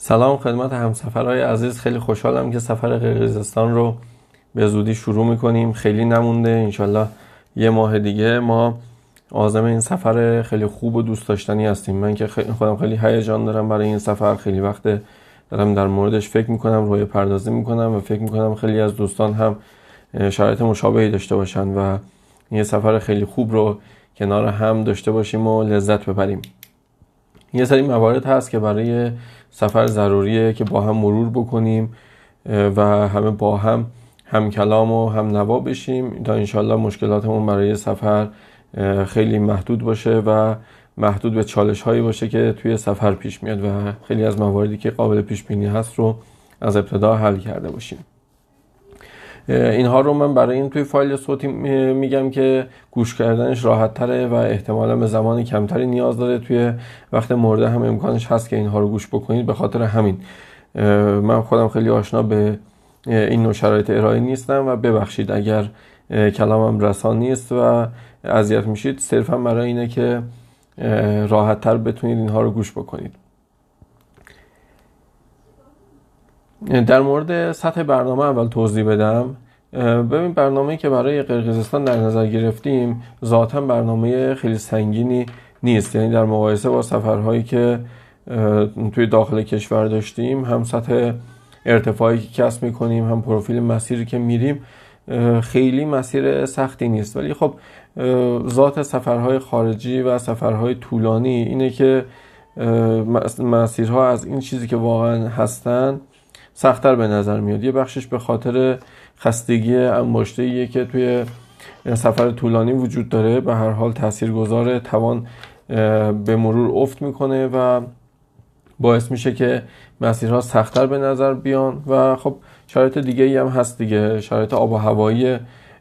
سلام خدمت همسفرهای عزیز. خیلی خوشحالم که سفر قرقیزستان رو به زودی شروع می‌کنیم. خیلی نمونده. انشالله یه ماه دیگه ما آزم این سفر خیلی خوب و دوست داشتنی هستیم. من که خودم خیلی هیجان دارم برای این سفر. خیلی وقت دارم در موردش فکر می‌کنم روی پردازی می‌کنم و فکر می‌کنم خیلی از دوستان هم شرایط مشابهی داشته باشن و یه سفر خیلی خوب رو کنار هم داشته باشیم و لذت ببریم. یه سری موارد هست که برای سفر ضروریه که با هم مرور بکنیم و همه با هم هم کلام و هم نوا بشیم تا انشالله مشکلاتمون برای سفر خیلی محدود باشه و محدود به چالش هایی باشه که توی سفر پیش میاد و خیلی از مواردی که قابل پیش بینی هست رو از ابتدا حل کرده باشیم. اینها رو من برای این توی فایل صوتی میگم که گوش کردنش راحت تره و احتمالا به زمان کمتری نیاز داره. توی وقت مورد هم امکانش هست که اینها رو گوش بکنید. به خاطر همین من خودم خیلی آشنا به این نوع شرایط ارائه نیستم و ببخشید اگر کلامم رسان نیست و اذیت میشید. صرفا برای اینه که راحت تر بتونید اینها رو گوش بکنید. در مورد سطح برنامه اول توضیح بدم. ببین برنامه که برای قرقیزستان در نظر گرفتیم ذاتا برنامه خیلی سنگینی نیست. یعنی در مقایسه با سفرهایی که توی داخل کشور داشتیم هم سطح ارتفاعی که کسب می‌کنیم هم پروفیل مسیری که میریم خیلی مسیر سختی نیست. ولی خب ذات سفرهای خارجی و سفرهای طولانی اینه که مسیرها از این چیزی که واقعا هستن سختتر به نظر میاد. یه بخشش به خاطر خستگی انباشته که توی سفر طولانی وجود داره. به هر حال تاثیرگذار توان به مرور افت می‌کنه و باعث میشه که مسیرها سختتر به نظر بیان. و خب شرایط دیگه ای هم هست دیگه. شرایط آب و هوایی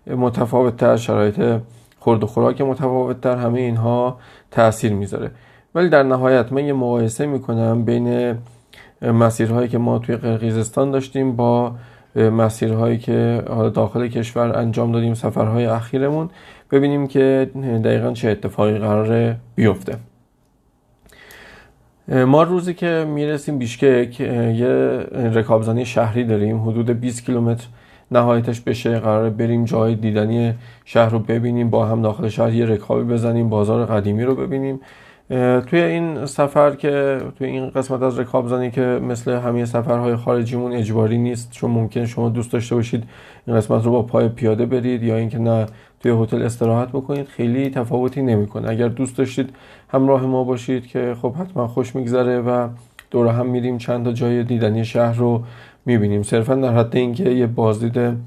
متفاوت شرایط خورد و خوراک متفاوت تر همه اینها تاثیر می‌ذاره. ولی در نهایت من یه مقایسه می‌کنم بین مسیرهایی که ما توی قرقیزستان داشتیم با مسیرهایی که داخل کشور انجام دادیم سفرهای اخیرمون ببینیم که دقیقا چه اتفاقی قراره بیفته. ما روزی که می‌رسیم بیشکک یه رکابزنی شهری داریم حدود 20 کیلومتر نهایتش بشه قرار بریم جای دیدنی شهر رو ببینیم با هم داخل شهر یه رکابی بزنیم بازار قدیمی رو ببینیم. توی این سفر که توی این قسمت از رکابزنی که مثل همه سفرهای خارجیمون اجباری نیست چون ممکن شما دوست داشته باشید این قسمت رو با پای پیاده برید یا اینکه نه توی هتل استراحت بکنید خیلی تفاوتی نمی‌کنه. اگر دوست داشتید همراه ما باشید که خب حتما خوش میگذره و دور هم میریم چند تا جای دیدنی شهر رو می‌بینیم. صرفا در حد اینکه یه بازدید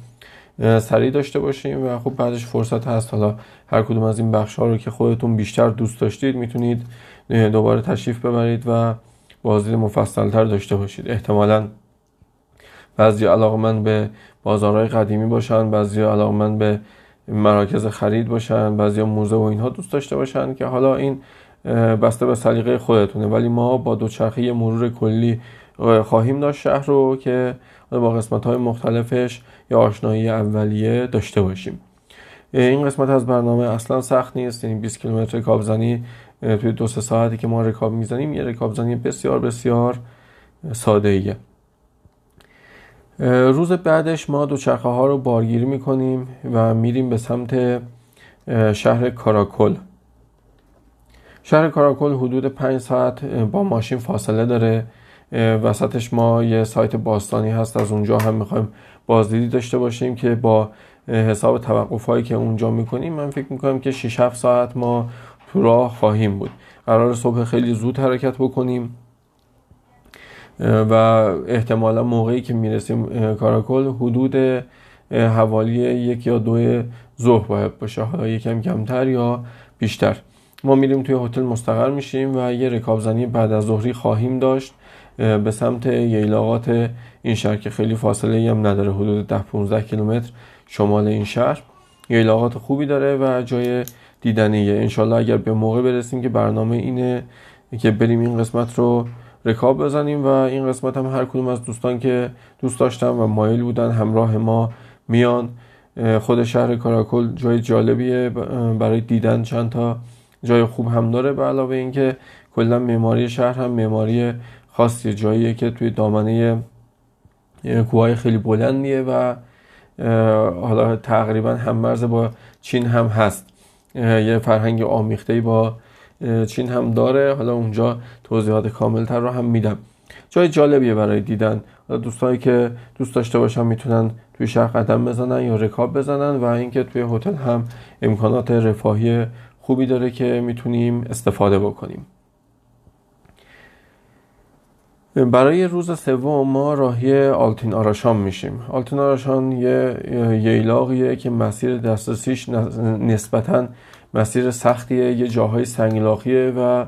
سریع داشته باشیم و خب بعدش فرصت هست. حالا هر کدوم از این بخش ها رو که خودتون بیشتر دوست داشتید می‌تونید دوباره تشریف ببرید و بازدید مفصلتر داشته باشید. احتمالا بعضی علاقه من به بازارهای قدیمی باشن بعضی علاقه من به مراکز خرید باشن بعضی موزه و اینها دوست داشته باشن که حالا این بسته به سلیقه خودتونه. ولی ما با دوچرخه مرور کلی خواهیم داشت شهر رو که با قسمت های مختلفش یا آشنایی اولیه داشته باشیم. این قسمت از برنامه اصلا سخت نیست. یعنی 20 کیلومتر رکابزنی توی دو سه ساعتی که ما رکاب می‌زنیم یه رکابزنی بسیار بسیار ساده ایه. روز بعدش ما دوچرخه ها رو بارگیری می‌کنیم و میریم به سمت شهر کاراکل. شهر کاراکل حدود 5 ساعت با ماشین فاصله داره. وسطش ما یه سایت باستانی هست. از اونجا هم می‌خوایم بازدیدی داشته باشیم که با حساب توقف هایی که اونجا می‌کنیم من فکر می‌کنم که 6 7 ساعت ما تو راه خواهیم بود. قرار صبح خیلی زود حرکت بکنیم. و احتمالا موقعی که می‌رسیم کاراکل حدود حوالی یک یا دو ظهر باید باشه. حالا یکم کمتر یا بیشتر. ما میریم توی هتل مستقر میشیم و یه رکابزنی بعد از ظهری خواهیم داشت. به سمت ییلاقات این شهر که خیلی فاصله هم نداره حدود 10 15 کیلومتر شمال این شهر. ییلاقات خوبی داره و جای دیدنیه. انشالله اگر به موقع برسیم که برنامه اینه که بریم این قسمت رو رکاب بزنیم و این قسمت هم هر کدوم از دوستان که دوست داشتن و مایل بودن همراه ما میان. خود شهر کاراکل جای جالبیه. برای دیدن چند تا جای خوب هم داره. به علاوه اینکه کلا معماری شهر هم معماری خاصی جاییه که توی دامنه کوههای خیلی بلندیه و حالا تقریبا هم مرز با چین هم هست. یه فرهنگ آمیخته با چین هم داره. حالا اونجا توضیحات کاملتر رو هم میدم. جای جالبیه برای دیدن. دوستایی که دوست داشته باشن می‌تونن توی شهر قدم بزنن یا رکاب بزنن و اینکه توی هتل هم امکانات رفاهی خوبی داره که می‌تونیم استفاده بکنیم. برای روز سوم ما راهی آلتین آراشان میشیم. آلتین آراشان یه ییلاقیه که مسیر دسترسیش نسبتا مسیر سختیه یه جاهای سنگلاخیه و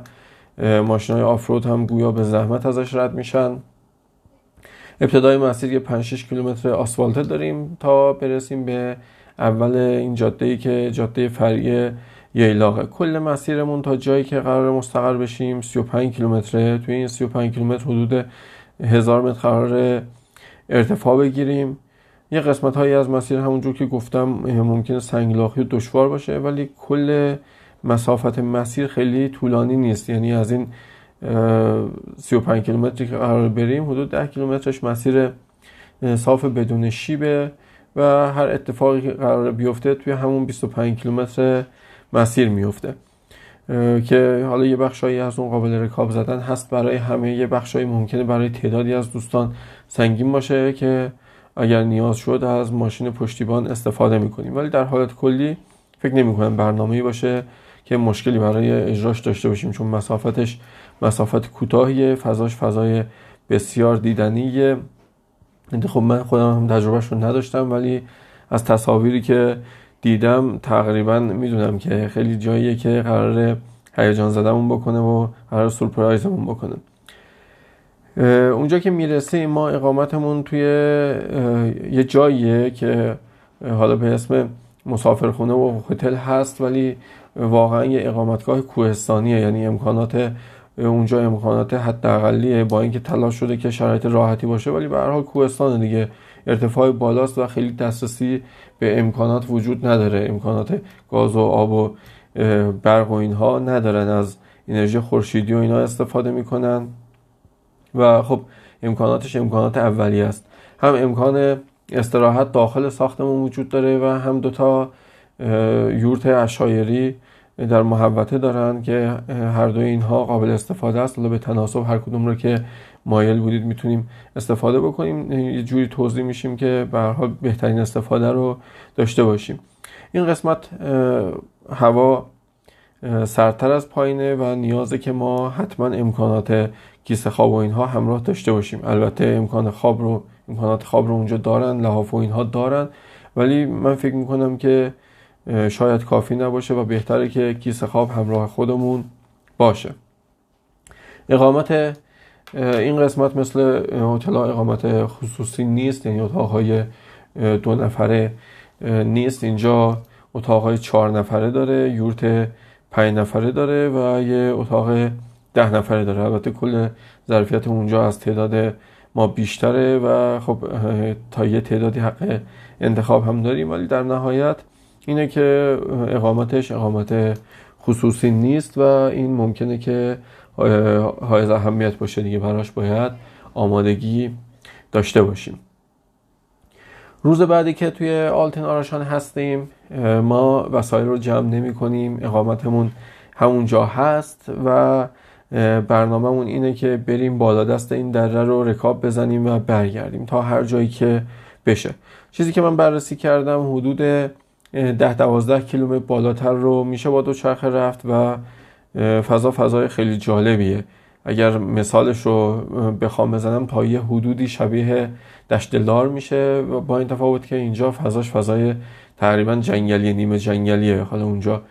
ماشین های آفرود هم گویا به زحمت ازش رد میشن. ابتدای مسیر یه 5 6 کیلومتر آسفالت داریم تا برسیم به اول این جاده ای که جاده فرعی ییلاقه کل مسیرمون تا جایی که قرار مستقر بشیم 35 کیلومتره. توی این 35 کیلومتر حدود هزار متر قرار ارتفاع بگیریم. یه قسمت هایی از مسیر همونجور که گفتم ممکنه سنگلاخی و دشوار باشه ولی کل مسافت مسیر خیلی طولانی نیست. یعنی از این 35 کیلومتری که قرار بریم حدود 10 کیلومترش مسیر صاف بدون شیبه و هر اتفاقی که قرار بیفته توی همون 25 کیلومتر مسیر میفته. که حالا یه بخشایی از اون قابل رکاب زدن هست برای همه یه بخشایی ممکنه برای تعدادی از دوستان سنگین باشه که اگر نیاز شد از ماشین پشتیبان استفاده می‌کنیم. ولی در حالت کلی فکر نمی کنم برنامه‌ای باشه که مشکلی برای اجراش داشته باشیم چون مسافتش مسافت کوتاهیه فضاش فضای بسیار دیدنیه. خب من خودم هم تجربهش رو نداشتم ولی از تصاویری که دیدم تقریبا می‌دونم که خیلی جاییه که قرار هیجان زدمون بکنه و قرار سورپرایزمون بکنه. اونجا که می‌رسیم ما اقامتمون توی یه جاییه که حالا به اسم مسافرخونه و هتل هست ولی واقعا یه اقامتگاه کوهستانیه. یعنی امکانات اونجا امکانات حداقلیه با اینکه تلاش شده که شرایط راحتی باشه ولی به هر حال کوهستان دیگه. ارتفاع بالاست و خیلی دسترسی به امکانات وجود نداره. امکانات گاز و آب و برق و اینها ندارن. از انرژی خورشیدی و اینا استفاده می‌کنن. و خب امکاناتش امکانات اولی است. هم امکان استراحت داخل ساختمون وجود داره و هم دوتا یورت اشایری در محوطه دارن که هر دو اینها قابل استفاده است. حالا به تناسب هر کدوم رو که مایل بودید می‌تونیم استفاده بکنیم. یه جوری توضیح میشیم که به حال بهترین استفاده رو داشته باشیم. این قسمت هوا سرتر از پایینه و نیازه که ما حتما امکانات کیسه خواب و اینها همراه داشته باشیم. البته امکان خواب رو امکانات خواب رو اونجا دارن لحاف و اینها دارن. ولی من فکر می‌کنم که شاید کافی نباشه و بهتره که کیسه خواب همراه خودمون باشه. اقامت این قسمت مثل هتل اقامت خصوصی نیست. یعنی اتاقهای دو نفره نیست. اینجا اتاقهای چهار نفره داره یورت پنج نفره داره و یه اتاق ده نفره داره. البته کل ظرفیت اونجا از تعداد ما بیشتره و خب تا یه تعدادی حق انتخاب هم داریم. ولی در نهایت اینه که اقامتش اقامت خصوصی نیست و این ممکنه که های اهمیت باشه دیگه براش باید آمادگی داشته باشیم. روز بعدی که توی آلتین آراشان هستیم ما وسایل رو جمع نمی کنیم اقامتمون همونجا هست و برنامهمون اینه که بریم بالا دست این دره رو رکاب بزنیم و برگردیم تا هر جایی که بشه. چیزی که من بررسی کردم حدود ده دوازده کیلومتر بالاتر رو میشه با دو چرخه رفت و فضا فضای خیلی جالبیه. اگر مثالش رو بخوام بزنم تا یه حدودی شبیه دشت لار میشه با این تفاوت که اینجا فضاش فضای تقریبا جنگلی نیمه جنگلیه. حالا اونجا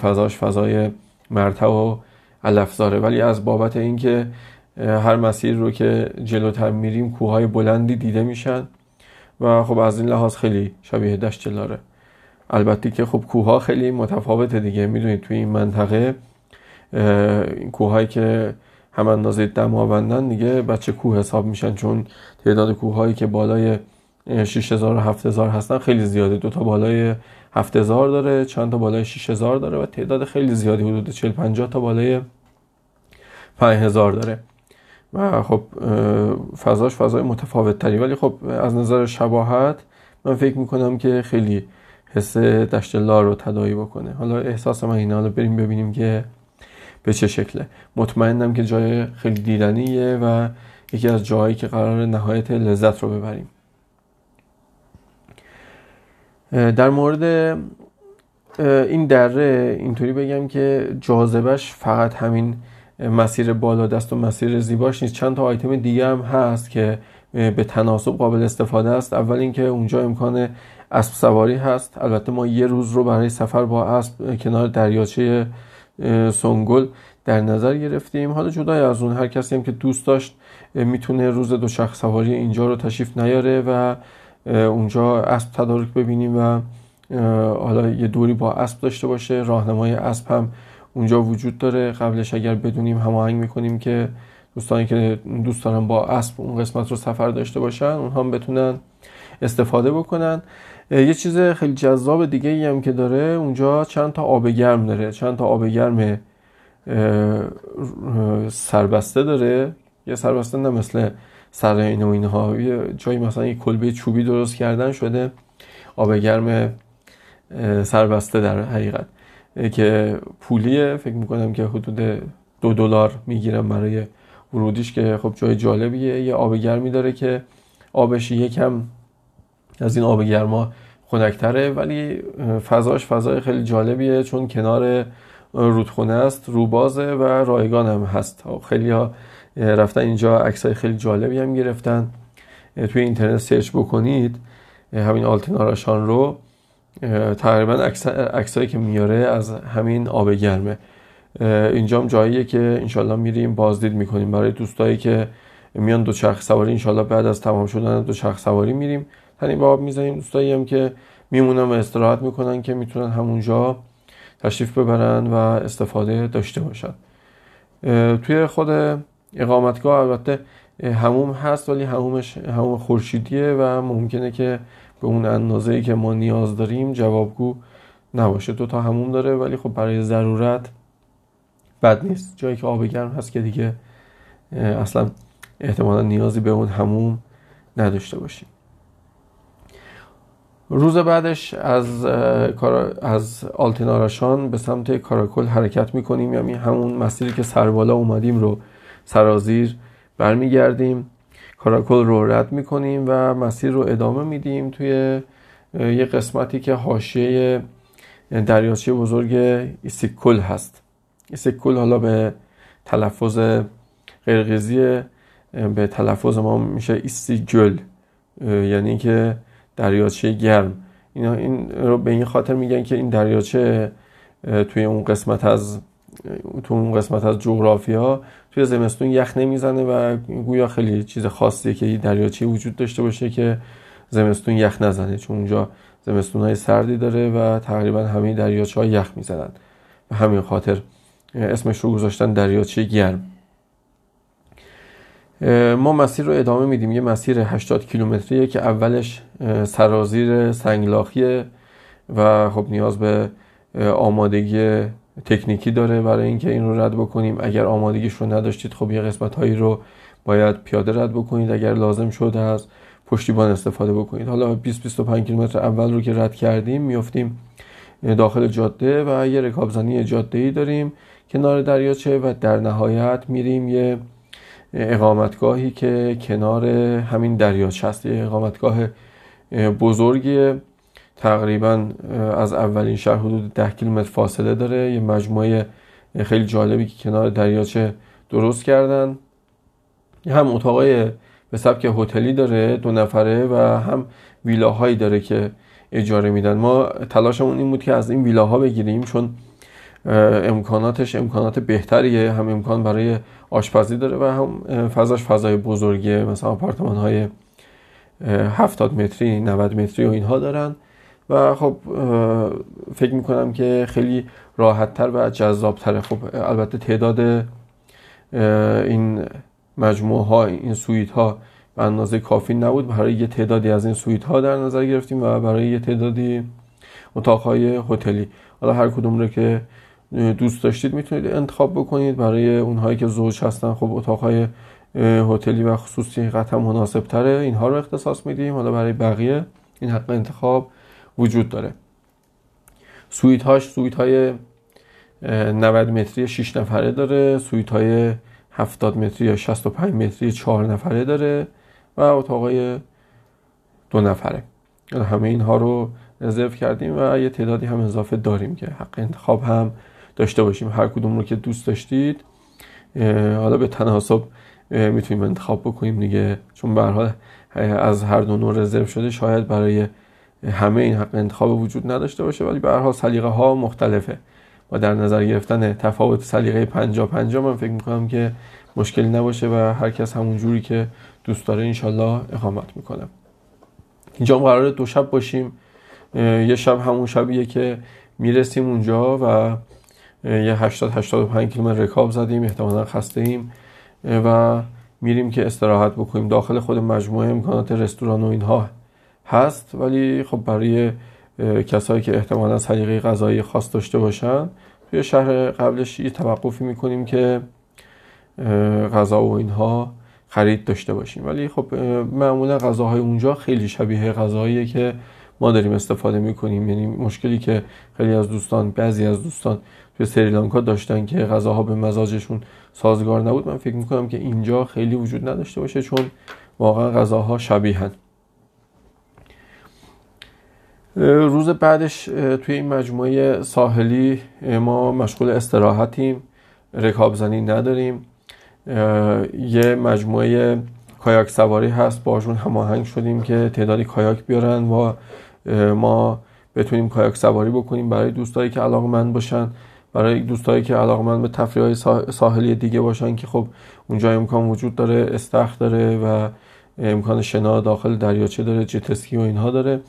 فضاش فضای مرتع و علفزاره. ولی از بابت اینکه هر مسیر رو که جلوتر میریم کوههای بلندی دیده میشن و خب از این لحاظ خیلی شبیه دشت لاره البته که خب کوه خیلی متفاوته دیگه. می‌دونید توی این منطقه کوههایی که هم اندازه دماوندن دیگه بچه کوه حساب میشن چون تعداد کوههایی که بالای 6000 و 7000 هستن خیلی زیاده. دو تا بالای 7000 داره چند تا بالای 6000 داره و تعداد خیلی زیادی حدود 40 50 تا بالای 5000 داره. و خب فضاش فضای متفاوت تری ولی خب از نظر شباهت من فکر می‌کنم که خیلی حس دشت لار رو تدایی بکنه. حالا احساس من اینه. حالا بریم ببینیم که به چه شکله. مطمئنم که جای خیلی دیدنیه و یکی از جاهایی که قرار نهایت لذت رو ببریم. در مورد این دره اینطوری بگم که جاذبش فقط همین مسیر بالا دست و مسیر زیباش نیست. چند تا آیتم دیگه هم هست که به تناسب قابل استفاده است. اول اینکه اونجا امکان اسب سواری هست. البته ما یه روز رو برای سفر با اسب کنار دریاچه سنگل در نظر گرفتیم. حالا جدای از اون هر کسی هم که دوست داشت می‌تونه روز دو شخص سواری اینجا رو تشریف نیاره و اونجا اسب تدارک ببینیم و حالا یه دوری با اسب داشته باشه. راهنمای اسب هم اونجا وجود داره. قبلش اگر بدونیم هماهنگ می‌کنیم که دوستانی که دوست دارن با اسب اون قسمت رو سفر داشته باشن اونها هم بتونن استفاده بکنن. یه چیز خیلی جذاب دیگه ای هم که داره اونجا چند تا آب گرم داره. چند تا آب گرم سربسته داره. یه سربسته نه مثل سر و اینها. یه جایی مثلا یه کلبه چوبی درست کردن شده. آب گرم سربسته در حقیقت. که پولیه. فکر می‌کنم که حدود دو دلار می‌گیرم برای ورودیش که خب جای جالبیه. یه آب گرمی داره که آبش یکم از این آب گرما خنکتره ولی فضاش فضای خیلی جالبیه چون کنار رودخونه است روبازه و رایگان هم هست. خیلی ها رفتن اینجا عکسای خیلی جالبی هم گرفتن. توی اینترنت سرچ بکنید همین آلتیناراشان رو. تقریبا عکسایی که میاره از همین آب گرمه. اینجا هم جاییه که انشالله میریم بازدید می‌کنیم. برای دوستایی که میان دو چرخ سواری انشالله بعد از تمام شدن دو چرخ سواری میریم. تنی با آب می‌زنیم دوستایی هم که میمونن و استراحت می‌کنن که می‌تونن همونجا تشریف ببرن و استفاده داشته باشن. توی خود اقامتگاه البته هموم هست ولی همومش هموم خورشیدیه و ممکنه که به اون اندازه که ما نیاز داریم جوابگو نباشه. دو تا هموم داره ولی خب برای ضرورت بد نیست. جایی که آب گرم هست که دیگه اصلا احتمالا نیازی به اون هموم نداشته باشیم. روز بعدش از از آلتیناراشان به سمت کاراکل حرکت می‌کنیم. یعنی همون مسیری که سربالا اومدیم رو سرازیر برمیگردیم. کاراکل رو رد می‌کنیم و مسیر رو ادامه میدیم توی یه قسمتی که حاشیه دریاچه بزرگ ایسیکل هست. ایسیکل حالا به تلفظ قرقیزی به تلفظ ما میشه ایسیگل یعنی که دریاچه گرم. اینا این رو به این خاطر میگن که این دریاچه توی اون قسمت از تو اون قسمت از جغرافیا توی زمستون یخ نمی‌زنه و گویا خیلی چیز خاصیه که این دریاچه وجود داشته باشه که زمستون یخ نزنه چون اونجا زمستون های سردی داره و تقریبا همه دریاچه ها یخ می‌زنن. و همین خاطر اسمش رو گذاشتن دریاچه گرم. ما مسیر رو ادامه میدیم. یه مسیر 80 کیلومتریه که اولش سرازیر سنگلاخیه و خب نیاز به آمادگی تکنیکی داره برای اینکه این رو رد بکنیم. اگر آمادگیش رو نداشتید خب یه قسمت هایی رو باید پیاده رد بکنید. اگر لازم شده از پشتیبان استفاده بکنید. حالا 20 25 کیلومتر اول رو که رد کردیم میافتیم داخل جاده و یه رکابزنی جاده ای داریم. کنار دریاچه و در نهایت میریم یه اقامتگاهی که کنار همین دریاچه یه اقامتگاه بزرگی تقریبا از اولین شهر حدود ده کیلومتر فاصله داره. یه مجموعه خیلی جالبی که کنار دریاچه درست کردن. هم اتاقای به سبک هتلی داره دو نفره و هم ویلاهایی داره که اجاره میدن. ما تلاشمون این بود که از این ویلاها بگیریم چون امکاناتش امکانات بهتریه هم امکان برای آشپزی داره و هم فضاش فضای بزرگیه. مثلا آپارتمان های 70 متری 90 متری و اینها دارن. و خب فکر می‌کنم که خیلی راحت تر و جذاب تره خب البته تعداد این مجموعه ها این سویت ها به اندازه کافی نبود. برای یه تعدادی از این سویت ها در نظر گرفتیم و برای یه تعدادی اتاق های هتلی. حالا هر کدوم رو که دوست داشتید می‌تونید انتخاب بکنید. برای اونهایی که زوج هستن خب اتاق های هتلی و خصوصی قطعا مناسب تره اینها رو اختصاص میدیم. حالا برای بقیه این حق انتخاب وجود داره. سویت هاش سویت های 90 متری 6 نفره داره. سویت های 70 متری یا 65 متری 4 نفره داره و اتاقای دو نفره. همه اینها رو رزرو کردیم و یه تعدادی هم اضافه داریم که حق انتخاب هم داشته باشیم. هر کدوم رو که دوست داشتید حالا به تناسب می‌تونیم انتخاب بکنیم دیگه. چون به حال از هر دو نوع رزرو شده شاید برای همه این حق انتخاب وجود نداشته باشه ولی به هر حال سلیقه ها مختلفه. و در نظر گرفتن تفاوت سلیقه 50 50 من فکر می‌کنم که مشکلی نباشه و هر کس همون جوری که دوست داره انشالله اقامت می‌کنه. اینجا هم قراره دو شب باشیم. یه شب همون شبیه که می‌رسیم اونجا و یه 80 85 کیلومتر رکاب زدیم احتمالا خسته ایم و میریم که استراحت بکنیم. داخل خود مجموعه امکانات رستوران و اینها هست ولی خب برای کسایی که احتمالا سلیقه غذایی خاص داشته باشن توی شهر قبلش یه توقفی می‌کنیم که غذا و اینها خرید داشته باشیم. ولی خب معمولا غذاهای اونجا خیلی شبیه غذاییه که ما داریم استفاده می‌کنیم. یعنی مشکلی که خیلی از دوستان بعضی از دوستان توی سریلانکا داشتن که غذاها به مزاجشون سازگار نبود من فکر می‌کنم که اینجا خیلی وجود نداشته باشه چون واقعا غذاها شبیهن. روز بعدش توی این مجموعه ساحلی ما مشغول استراحتیم رکاب زنی نداریم. یه مجموعه کایاک سواری هست باشون هماهنگ شدیم که تعدادی کایاک بیارن و ما بتونیم کایاک سواری بکنیم برای دوستایی که علاقه من باشن. برای دوستایی که علاقه من به تفریح های ساحلی دیگه باشن که خب اونجا امکان وجود داره استخ داره و امکان شنا داخل دریاچه داره جتسکی و اینها داره.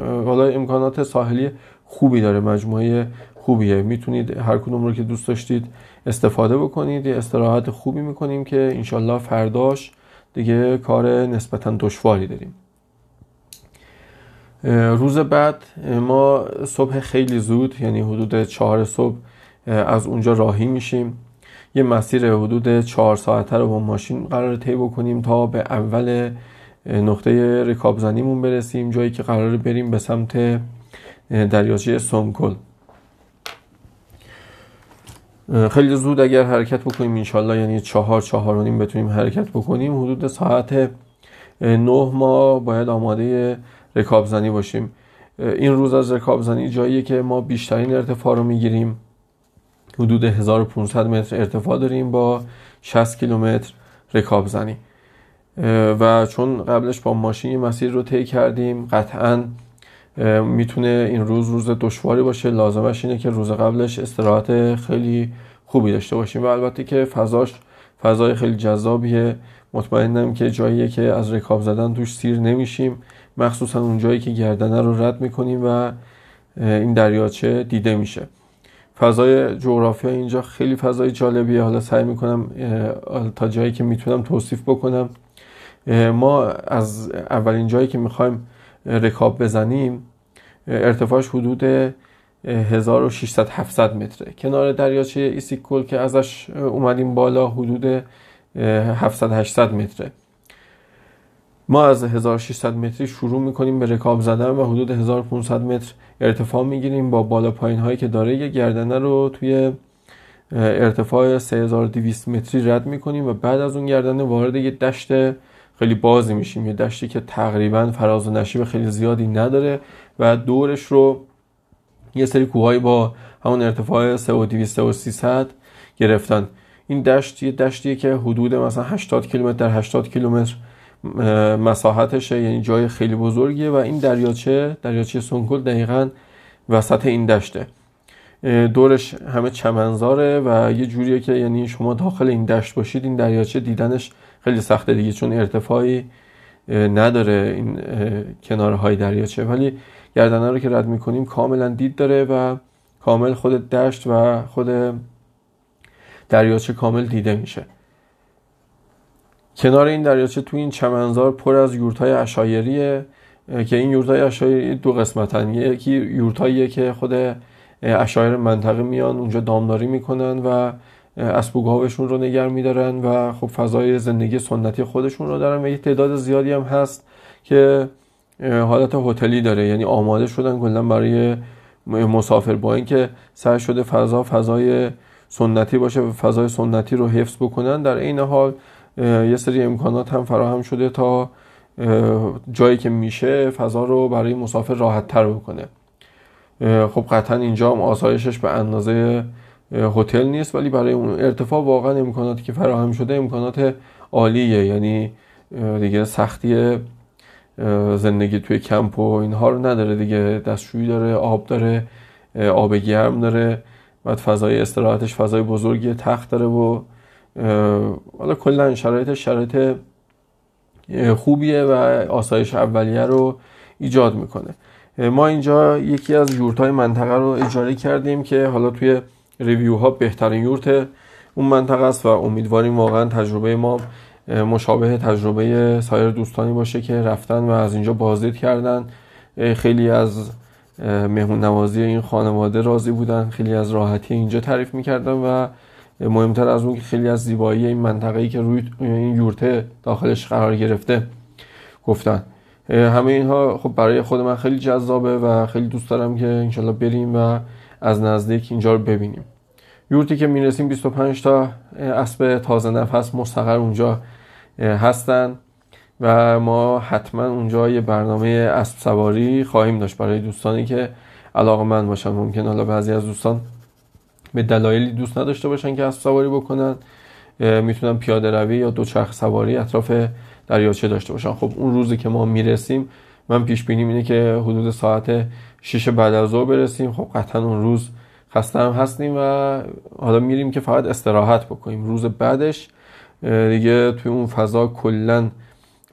حالا امکانات ساحلی خوبی داره مجموعه خوبیه. می‌تونید هر کدوم رو که دوست داشتید استفاده بکنید. یه استراحت خوبی می‌کنیم که انشالله فرداش دیگه کار نسبتا دشواری داریم. روز بعد ما صبح خیلی زود یعنی حدود چهار صبح از اونجا راهی میشیم. یه مسیر حدود چهار ساعته رو با ماشین قرار طی بکنیم تا به اول نقطه رکابزنیمون برسیم جایی که قرار بریم به سمت دریاچه سونکل خیلی زود اگر حرکت بکنیم انشالله یعنی چهار چهار و نیم بتونیم حرکت بکنیم حدود ساعت نه ما باید آماده رکابزنی باشیم. این روز از رکابزنی جاییه که ما بیشترین ارتفاع رو می‌گیریم. حدود 1500 متر ارتفاع داریم با 60 کیلومتر رکابزنی و چون قبلش با ماشین مسیر رو طی کردیم قطعا می‌تونه این روز روز دشواری باشه. لازمش اینه که روز قبلش استراحت خیلی خوبی داشته باشیم. و البته که فضاش فضای خیلی جذابیه. مطمئنم که جاییه که از رکاب زدن توش سیر نمیشیم. مخصوصا اون جایی که گردنه رو رد می‌کنیم و این دریاچه دیده میشه. فضای جغرافیا اینجا خیلی فضای جالبیه. حالا سعی می‌کنم تا جایی که می‌تونم توصیف بکنم. ما از اولین جایی که می‌خوایم رکاب بزنیم ارتفاعش حدود 1600 700 متره. کنار دریاچه ایسیکول که ازش اومدیم بالا حدود 700 800 متره. ما از 1600 متری شروع می‌کنیم به رکاب زدن و حدود 1500 متر ارتفاع می‌گیریم با بالا پایین هایی که داره. یه گردنه رو توی ارتفاع 3200 متری رد می‌کنیم و بعد از اون گردنه وارد یه دشت خیلی بازی میشیم. یه دشتی که تقریبا فراز و نشیب خیلی زیادی نداره و دورش رو یه سری کوههایی با همون ارتفاع 3200 و 300 گرفتن. این دشت یه دشتیه که حدود مثلا 80 کیلومتر در 80 کیلومتر مساحتشه یعنی جای خیلی بزرگیه و این دریاچه دریاچه سونکل دقیقا وسط این دشته. دورش همه چمنزاره و یه جوریه که یعنی شما داخل این دشت باشید این دریاچه دیدنش خیلی سخته دیگه چون ارتفاعی نداره این کنارهای دریاچه. ولی گردنه رو که رد می‌کنیم کاملا دید داره و کامل خود دشت و خود دریاچه کامل دیده میشه. کنار این دریاچه تو این چمنزار پر از یورتای اشایریه که این یورتای اشایری دو قسمتن. یکی یورتاییه که خود اشایر منطقه میان اونجا دامداری می‌کنن و اسب و گاوشون رو نگر میدارن و خب فضای زندگی سنتی خودشون رو دارن و یه تعداد زیادی هم هست که حالت هتلی داره. یعنی آماده شدن کلا برای مسافر با اینکه سعی شده فضا فضای سنتی باشه و فضای سنتی رو حفظ بکنن. در این حال یه سری امکانات هم فراهم شده تا جایی که میشه فضا رو برای مسافر راحت تر بکنه خب قطعا اینجا هم آسایشش به اندازه هتل نیست ولی برای اون ارتفاع واقعا امکاناتی که فراهم شده امکانات عالیه. یعنی دیگه سختی زندگی توی کمپ و اینها رو نداره دیگه. دستشویی داره آب داره آب گرم داره. بعد فضای استراحتش فضای بزرگی تخت داره و حالا کلا شرایط شرایط خوبیه و آسایش اولیه رو ایجاد می‌کنه. ما اینجا یکی از یورت های منطقه رو اجاره کردیم که حالا توی ریویو ها بهترین یورت اون منطقه است و امیدواریم واقعا تجربه ما مشابه تجربه سایر دوستانی باشه که رفتن و از اینجا بازدید کردن. خیلی از مهمون نوازی این خانواده راضی بودن خیلی از راحتی اینجا تعریف می‌کردن و مهمتر از اون که خیلی از زیبایی این منطقه ای که روی این یورته داخلش قرار گرفته گفتن. همه اینها خب برای خود من خیلی جذابه و خیلی دوست دارم که انشالله بریم و از نزدیک اینجا رو ببینیم. یورتی که می‌رسیم 25 تا اسب تازه نفس مستقر اونجا هستن و ما حتما اونجا یه برنامه اسب سواری خواهیم داشت برای دوستانی که علاقه من باشن. ممکن حالا بعضی از دوستان به دلایلی دوست نداشته باشن که اسب سواری بکنن می‌تونن پیاده روی یا دوچرخ سواری اطراف دریاچه داشته باشن. خب اون روزی که ما می‌رسیم من پیش بینیم اینه که حدود ساعت 6 بعد از ظهر برسیم. خب قطعا اون روز خسته هم هستیم و حالا میریم که فقط استراحت بکنیم. روز بعدش دیگه توی اون فضا کلا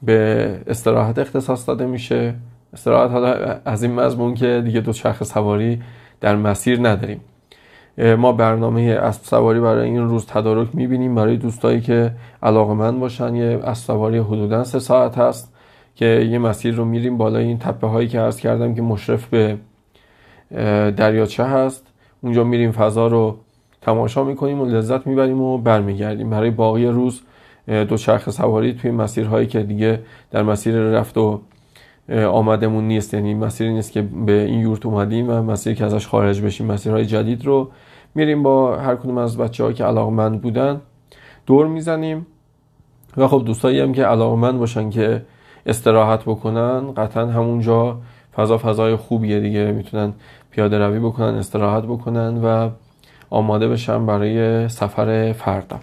به استراحت اختصاص داده میشه. استراحت حالا از این مضمون که دیگه دو چرخ سواری در مسیر نداریم. ما برنامه اسب سواری برای این روز تدارک می‌بینیم. برای دوستایی که علاقه من باشن یه اسب سواری حدودا سه ساعت هست که یه مسیر رو میریم بالای این تپه هایی که عرض کردم که مشرف به دریاچه هست. اونجا میریم فضا رو تماشا می‌کنیم و لذت می‌بریم و برمیگردیم. برای باقی روز دوچرخه سواری توی مسیرهایی که دیگه در مسیر رفت و آمدمون نیست. یعنی مسیری نیست که به این یورت اومدیم و مسیری که ازش خارج بشیم مسیرهای جدید رو میریم با هر کدوم از بچه که علاقمند بودن دور می‌زنیم. و خب دوستایی هم که علاقمند باشن که استراحت بکنن قطعا همونجا فضا فضای خوبیه دیگه. می‌تونن پیاده روی بکنن استراحت بکنن و آماده بشن برای سفر فردا.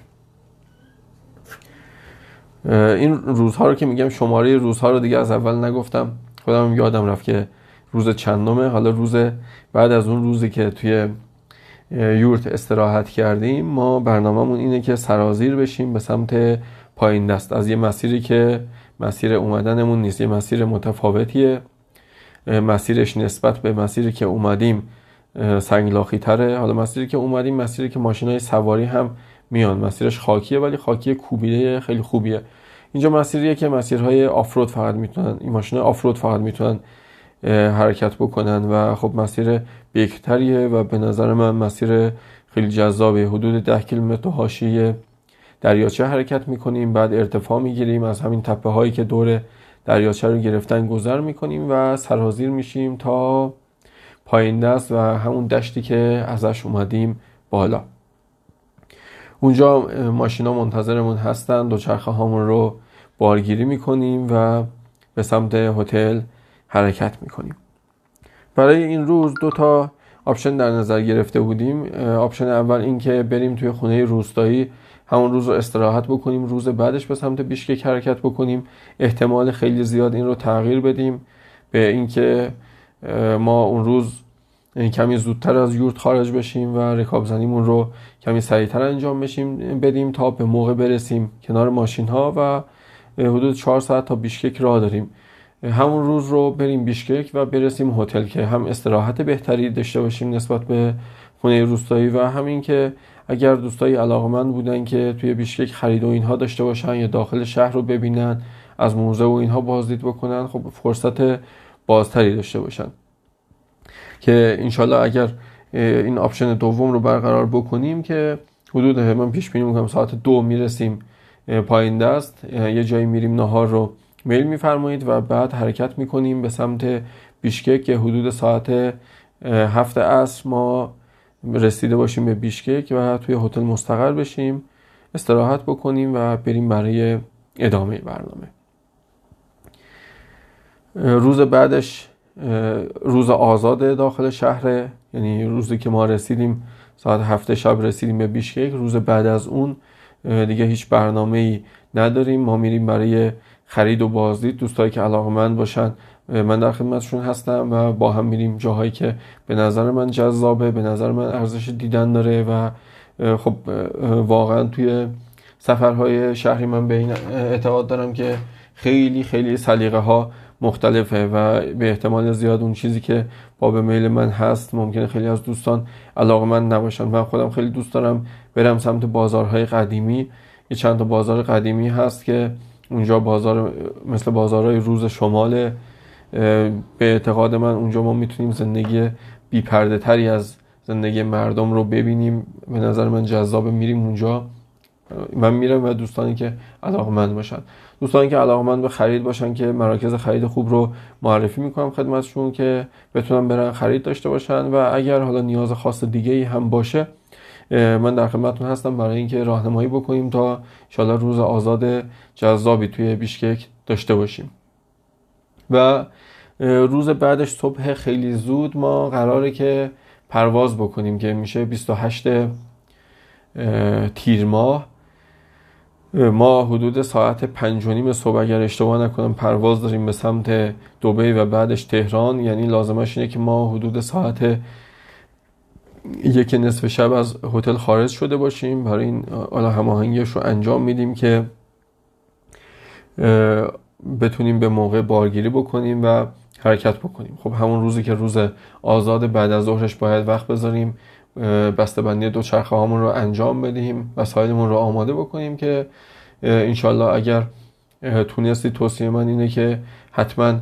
این روزها رو که میگم شماره روزها رو دیگه از اول نگفتم. خودم یادم رفت که روز چندمه. حالا روز بعد از اون روزی که توی یورت استراحت کردیم ما برنامهمون اینه که سرازیر بشیم به سمت پایین دست. از یه مسیری که مسیر اومدنمون نیست یه مسیر متفاوتیه. مسیرش نسبت به مسیری که اومدیم سنگلاخی تره حالا مسیری که اومدیم مسیری که ماشین های سواری هم میان. مسیرش خاکیه ولی خاکی کوبیده خیلی خوبیه. اینجا مسیریه که مسیرهای آفرود فقط می‌تونن این ماشین آفرود فقط می‌تونن حرکت بکنن و خب مسیر بیکتریه و به نظر من مسیر خیلی جذابه. حدود ده کیلومتر حاشیه دریاچه حرکت می‌کنیم بعد ارتفاع می‌گیریم. از همین تپه هایی که دور دریاچه رو گرفتن گذر می‌کنیم و سرازیر میشیم تا پایین دست و همون دشتی که ازش اومدیم بالا. اونجا ماشینا منتظرمون هستن. دوچرخه هامون رو بارگیری می‌کنیم و به سمت هتل حرکت می‌کنیم. برای این روز دو تا option در نظر گرفته بودیم. option اول این که بریم توی خونه روستایی همون روز رو استراحت بکنیم. روز بعدش به سمت بیشکک حرکت بکنیم. احتمال خیلی زیاد این رو تغییر بدیم. به اینکه ما اون روز کمی زودتر از یورت خارج بشیم و رکاب زنیمون رو کمی سریعتر انجام بشیم بدیم تا به موقع برسیم کنار ماشین ها و حدود چهار ساعت تا بیشکک راه داریم. همون روز رو بریم بیشکک و برسیم هتل که هم استراحت بهتری داشته باشیم نسبت به خونه روستایی و همین که اگر دوستایی علاقمند بودن که توی بیشکک خرید و اینها داشته باشن یا داخل شهر رو ببینن از موزه و اینها بازدید بکنن خب فرصت بازتری داشته باشن. که انشالله اگر این آپشن دوم رو برقرار بکنیم که حدود من پیش بینی می‌کنم ساعت دو می‌رسیم پایین دست. یه جایی میریم نهار رو میل میفرمایید و بعد حرکت می‌کنیم به سمت بیشکک که حدود ساعت هفت عصر ما رسیده باشیم به بیشکک و توی هتل مستقر بشیم استراحت بکنیم و بریم برای ادامه برنامه. روز بعدش روز آزاد داخل شهر یعنی روزی که ما رسیدیم ساعت هفته شب رسیدیم به بیشکک روز بعد از اون دیگه هیچ برنامه ای نداریم. ما میریم برای خرید و بازدید. دوستایی که علاقمند باشن من در خدمتشون هستم و با هم میریم جاهایی که به نظر من جذابه به نظر من ارزش دیدن داره و خب واقعا توی سفرهای شهری من به این اعتقاد دارم که خیلی خیلی سلیقه ها مختلفه و به احتمال زیاد اون چیزی که باب میل من هست ممکنه خیلی از دوستان علاقه من نباشن. من خودم خیلی دوست دارم برم سمت بازارهای قدیمی. یه چند تا بازار قدیمی هست که اونجا بازار مثل بازارهای روز شمال به اعتقاد من اونجا ما می‌تونیم زندگی بیپرده تری از زندگی مردم رو ببینیم. به نظر من جذاب میریم اونجا. من میرم و دوستانی که علاقمند باشن. دوستانی که علاقمند به خرید باشن که مراکز خرید خوب رو معرفی می‌کنم خدمتشون که بتونن برن خرید داشته باشن و اگر حالا نیاز خاص دیگه ای هم باشه من در خدمتتون هستم برای اینکه راهنمایی بکنیم تا ان روز آزاد جذابی توی بیشکک داشته باشیم. و روز بعدش صبح خیلی زود ما قراره که پرواز بکنیم که میشه 28 تیر ماه. ما حدود ساعت پنج و نیم صبح اگر اشتباه نکنم پرواز داریم به سمت دوبی و بعدش تهران. یعنی لازمش اینه که ما حدود ساعت یک نصف شب از هتل خارج شده باشیم. برای این حالا هماهنگیش رو انجام میدیم که بتونیم به موقع بارگیری بکنیم و حرکت بکنیم. خب همون روزی که روز آزاد بعد از ظهرش باید وقت بذاریم. بسته بندی دو چرخه هامون رو انجام بدهیم وسایلمون رو آماده بکنیم که انشالله اگر تونستی توصیه من اینه که حتما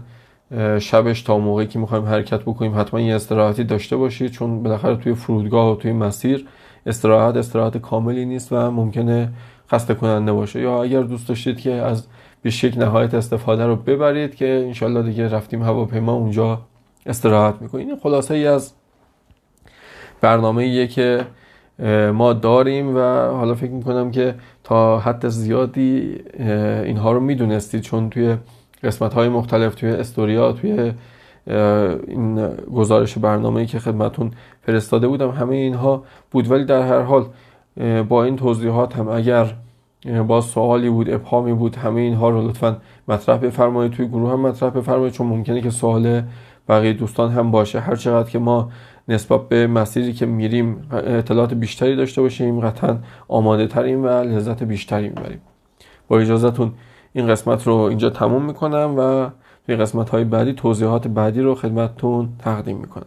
شبش تا موقعی که می‌خوایم حرکت بکنیم حتما یه استراحتی داشته باشید چون بالاخره توی فرودگاه و توی مسیر استراحت استراحت کاملی نیست و ممکنه خسته کننده باشه. یا اگر دوست داشتید که از بیشک نهایت استفاده رو ببرید که انشالله دیگه رفتیم هواپیما اونجا استراحت می‌کنیم. این خلاصه ای از برنامه که ما داریم و حالا فکر می‌کنم که تا حد زیادی اینها رو می‌دونستید چون توی قسمت های مختلف توی استوریا توی این گزارش برنامه که خدمتون فرستاده بودم همه اینها بود. ولی در هر حال با این توضیحات هم اگر با سوالی بود ابهامی بود همه اینها رو لطفا مطرح بفرمایید توی گروه هم مطرح بفرمایید چون ممکنه که سوال بقیه دوستان هم باشه. هر چقدر که ما نسبت به مسیری که میریم اطلاعات بیشتری داشته باشیم قطعا آماده تریم و لذت بیشتری می‌بریم. با اجازهتون این قسمت رو اینجا تموم می‌کنم و توی قسمت های بعدی توضیحات بعدی رو خدمتتون تقدیم می‌کنم.